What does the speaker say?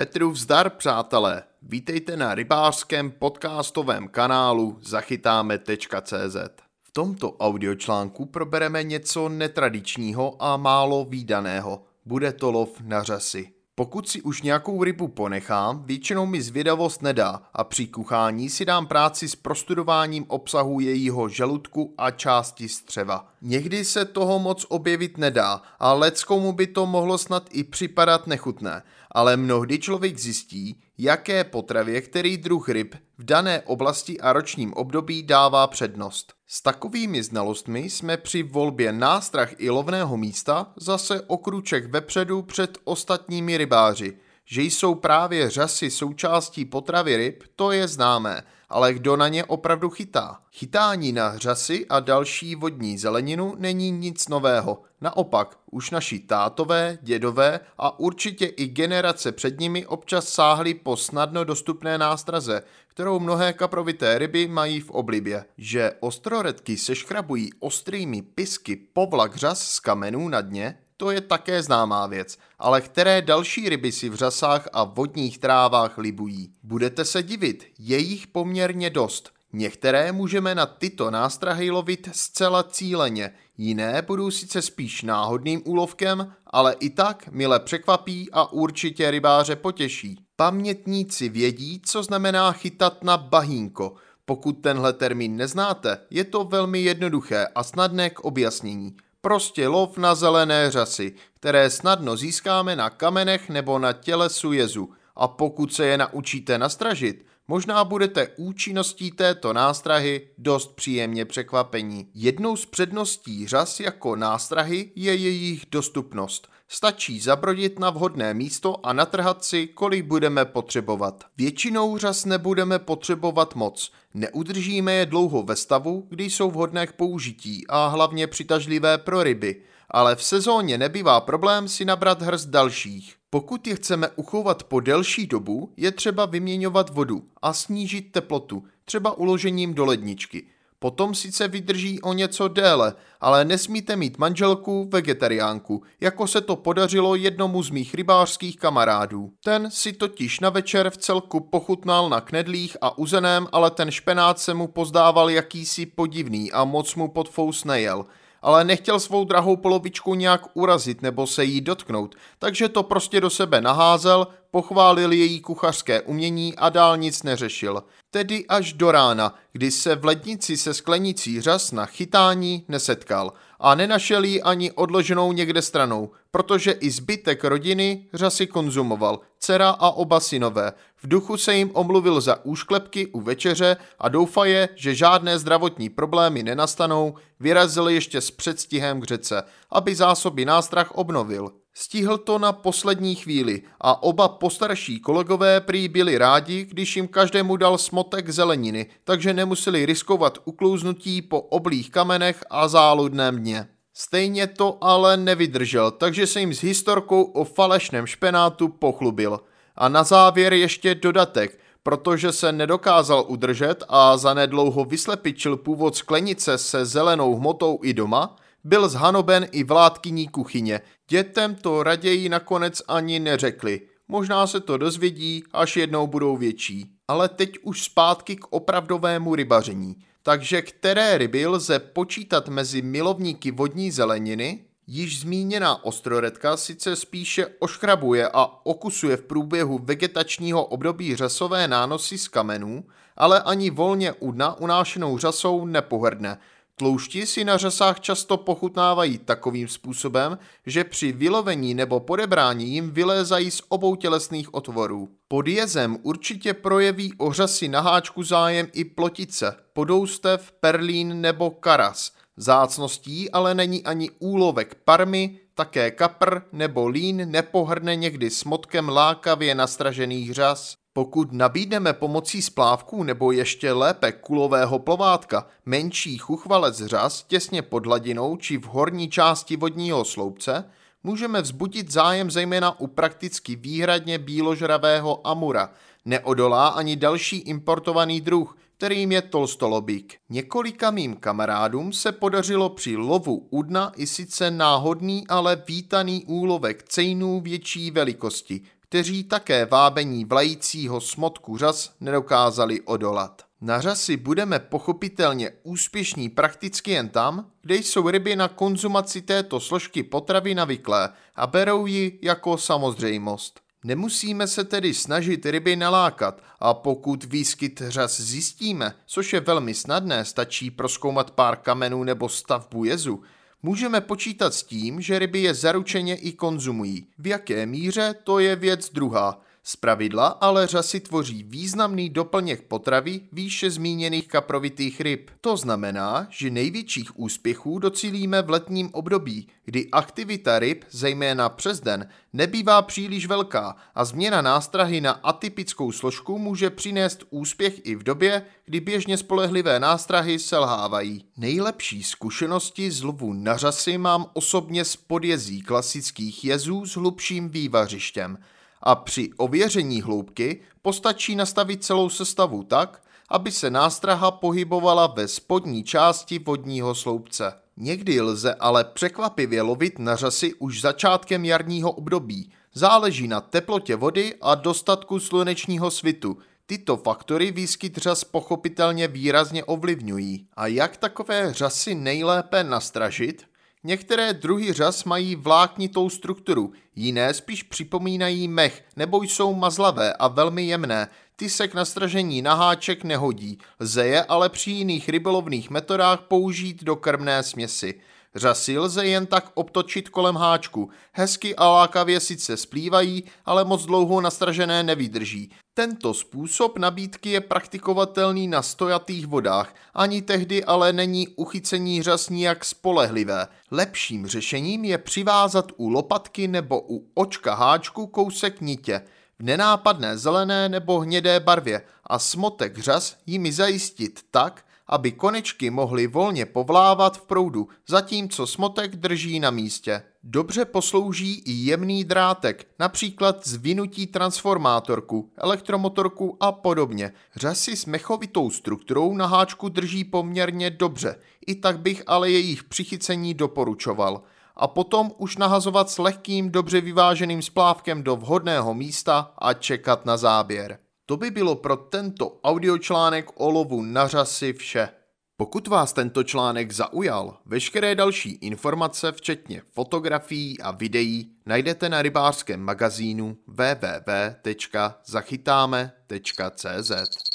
Petru vzdar, přátelé. Vítejte na rybářském podcastovém kanálu zachytáme.cz. V tomto audiočlánku probereme něco netradičního a málo výdaného. Bude to lov na řasy. Pokud si už nějakou rybu ponechám, většinou mi zvědavost nedá a při kuchání si dám práci s prostudováním obsahu jejího žaludku a části střeva. Někdy se toho moc objevit nedá a leckomu by to mohlo snad i připadat nechutné, ale mnohdy člověk zjistí, jaké potravě který druh ryb v dané oblasti a ročním období dává přednost. S takovými znalostmi jsme při volbě nástrah i lovného místa zase okruček vepředu před ostatními rybáři. Že jsou právě řasy součástí potravy ryb, to je známé, ale kdo na ně opravdu chytá? Chytání na řasy a další vodní zeleninu není nic nového. Naopak, už naši tátové, dědové a určitě i generace před nimi občas sáhli po snadno dostupné nástraze, kterou mnohé kaprovité ryby mají v oblibě. Že ostroredky se škrabují ostrými pisky povlak řas z kamenů na dně, to je také známá věc, ale které další ryby si v řasách a vodních trávách libují? Budete se divit, je jich poměrně dost. Některé můžeme na tyto nástrahy lovit zcela cíleně, jiné budou sice spíš náhodným úlovkem, ale i tak mile překvapí a určitě rybáře potěší. Pamětníci vědí, co znamená chytat na bahínko. Pokud tenhle termín neznáte, je to velmi jednoduché a snadné k objasnění. Prostě lov na zelené řasy, které snadno získáme na kamenech nebo na tělesu jezu. A pokud se je naučíte nastražit, možná budete účinností této nástrahy dost příjemně překvapení. Jednou z předností řas jako nástrahy je jejich dostupnost – Stačí zabrodit na vhodné místo a natrhat si, kolik budeme potřebovat. Většinou řas nebudeme potřebovat moc. Neudržíme je dlouho ve stavu, kdy jsou vhodné k použití a hlavně přitažlivé pro ryby. Ale v sezóně nebývá problém si nabrat hrst dalších. Pokud je chceme uchovat po delší dobu, je třeba vyměňovat vodu a snížit teplotu, třeba uložením do ledničky. Potom sice vydrží o něco déle, ale nesmíte mít manželku vegetariánku, jako se to podařilo jednomu z mých rybářských kamarádů. Ten si totiž na večer v celku pochutnal na knedlích a uzeném, ale ten špenát se mu pozdával jakýsi podivný a moc mu pod fous nejel ale nechtěl svou drahou polovičku nějak urazit nebo se jí dotknout, takže to prostě do sebe naházel, pochválil její kuchařské umění a dál nic neřešil. Tedy až do rána, kdy se v lednici se sklenicí řas na chytání nesetkal a nenašel ji ani odloženou někde stranou, protože i zbytek rodiny řasy konzumoval, dcera a oba synové. V duchu se jim omluvil za úšklepky u večeře a doufaje, že žádné zdravotní problémy nenastanou, vyrazil ještě s předstihem k řece, aby zásoby nástrah obnovil. Stihl to na poslední chvíli a oba postarší kolegové prý byli rádi, když jim každému dal smotek zeleniny, takže nemuseli riskovat uklouznutí po oblých kamenech a záludném dně. Stejně to ale nevydržel, takže se jim s historkou o falešném špenátu pochlubil. A na závěr ještě dodatek, protože se nedokázal udržet a zanedlouho vyslepičil původ sklenice se zelenou hmotou i doma, byl zhanoben i vládkyní kuchyně. Dětem to raději nakonec ani neřekli. Možná se to dozvědí, až jednou budou větší. Ale teď už zpátky k opravdovému rybaření. Takže které ryby lze počítat mezi milovníky vodní zeleniny? Již zmíněná ostroredka sice spíše oškrabuje a okusuje v průběhu vegetačního období řasové nánosy z kamenů, ale ani volně u dna unášenou řasou nepohrdne – Tloušti si na řasách často pochutnávají takovým způsobem, že při vylovení nebo podebrání jim vylézají z obou tělesných otvorů. Pod jezem určitě projeví o řasy na háčku zájem i plotice, podoustev, perlín nebo karas. Zácností ale není ani úlovek parmy, také kapr nebo lín nepohrne někdy smotkem lákavě nastražených řas. Pokud nabídneme pomocí splávků nebo ještě lépe kulového plovátka menší chuchvalec řas těsně pod hladinou či v horní části vodního sloupce, můžeme vzbudit zájem zejména u prakticky výhradně bíložravého amura. Neodolá ani další importovaný druh, kterým je tolstolobík. Několika mým kamarádům se podařilo při lovu u dna i sice náhodný, ale vítaný úlovek cejnů větší velikosti, kteří také vábení vlajícího smotku řas nedokázali odolat. Na řasy budeme pochopitelně úspěšní prakticky jen tam, kde jsou ryby na konzumaci této složky potravy navyklé a berou ji jako samozřejmost. Nemusíme se tedy snažit ryby nalákat a pokud výskyt řas zjistíme, což je velmi snadné, stačí proskoumat pár kamenů nebo stavbu jezu, můžeme počítat s tím, že ryby je zaručeně i konzumují. V jaké míře, to je věc druhá. Z pravidla ale řasy tvoří významný doplněk potravy výše zmíněných kaprovitých ryb. To znamená, že největších úspěchů docílíme v letním období, kdy aktivita ryb, zejména přes den, nebývá příliš velká a změna nástrahy na atypickou složku může přinést úspěch i v době, kdy běžně spolehlivé nástrahy selhávají. Nejlepší zkušenosti z lovu na řasy mám osobně z podjezí klasických jezů s hlubším vývařištěm – a při ověření hloubky postačí nastavit celou sestavu tak, aby se nástraha pohybovala ve spodní části vodního sloupce. Někdy lze ale překvapivě lovit na řasy už začátkem jarního období. Záleží na teplotě vody a dostatku slunečního svitu. Tyto faktory výskyt řas pochopitelně výrazně ovlivňují. A jak takové řasy nejlépe nastražit? Některé druhy řas mají vláknitou strukturu, jiné spíš připomínají mech nebo jsou mazlavé a velmi jemné. Ty se k nastražení na háček nehodí, lze je ale při jiných rybolovných metodách použít do krmné směsi. Řasy lze jen tak obtočit kolem háčku. Hezky a lákavě sice splývají, ale moc dlouho nastražené nevydrží. Tento způsob nabídky je praktikovatelný na stojatých vodách, ani tehdy ale není uchycení řas nijak spolehlivé. Lepším řešením je přivázat u lopatky nebo u očka háčku kousek nitě v nenápadné zelené nebo hnědé barvě a smotek řas jimi zajistit tak, aby konečky mohly volně povlávat v proudu, zatímco smotek drží na místě. Dobře poslouží i jemný drátek, například zvynutí transformátorku, elektromotorku a podobně. Řasy s mechovitou strukturou na háčku drží poměrně dobře, i tak bych ale jejich přichycení doporučoval a potom už nahazovat s lehkým, dobře vyváženým splávkem do vhodného místa a čekat na záběr. To by bylo pro tento audiočlánek o lovu na řasy vše. Pokud vás tento článek zaujal, veškeré další informace, včetně fotografií a videí, najdete na rybářském magazínu www.zachytáme.cz.